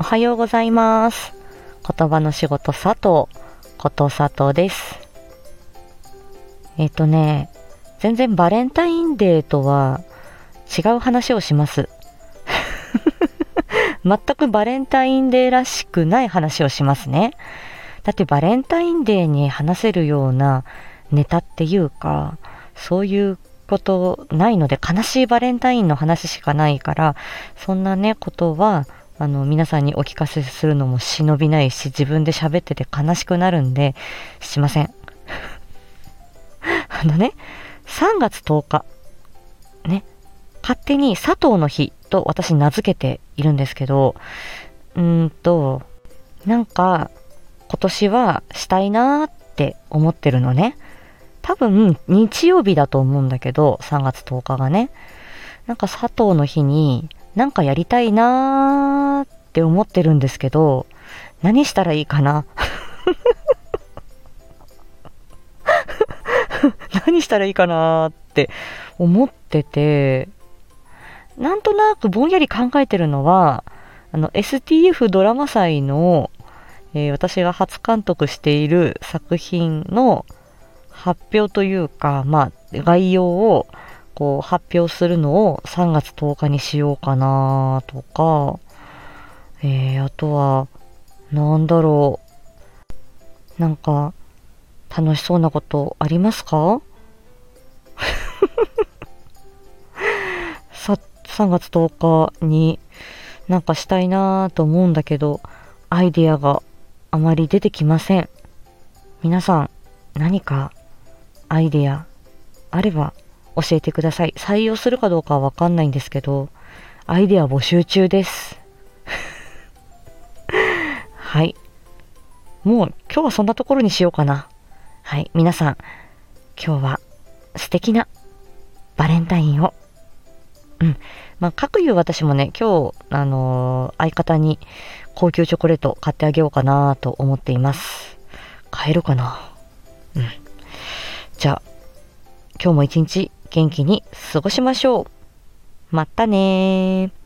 おはようございます。言葉の仕事佐藤、こと佐藤です。えっ、とね、全然バレンタインデーとは違う話をします。全くバレンタインデーらしくない話をしますね。だってバレンタインデーに話せるようなネタっていうか、そういうことないので悲しいバレンタインの話しかないから、そんなね、ことは、あの、皆さんにお聞かせするのも忍びないし、自分で喋ってて悲しくなるんで、しません。あのね、3月10日、ね、勝手に佐藤の日と私名付けているんですけど、うーんと、なんか、今年はしたいなーって思ってるのね。多分、日曜日だと思うんだけど、3月10日がね。なんか佐藤の日に、なんかやりたいなーって思ってるんですけど、何したらいいかな？何したらいいかなーって思ってて、なんとなくぼんやり考えてるのは、あの、STF ドラマ祭の、えー私が初監督している作品の発表というか、まあ、概要をこう発表するのを3月10日にしようかなとか、えー、あとは、なんだろう。なんか、楽しそうなことありますか？さ、3月10日になんかしたいなと思うんだけど、アイデアがあまり出てきません。皆さん、何かアイデアあれば教えてください。採用するかどうかはわかんないんですけど、アイデア募集中です。はい。もう今日はそんなところにしようかな。はい。皆さん、今日は素敵なバレンタインを。うん。まあ、かくいう私もね、今日、あのー相方に高級チョコレート買ってあげようかなと思っています。買えるかな？うん。じゃあ、今日も一日元気に過ごしましょう。またねー。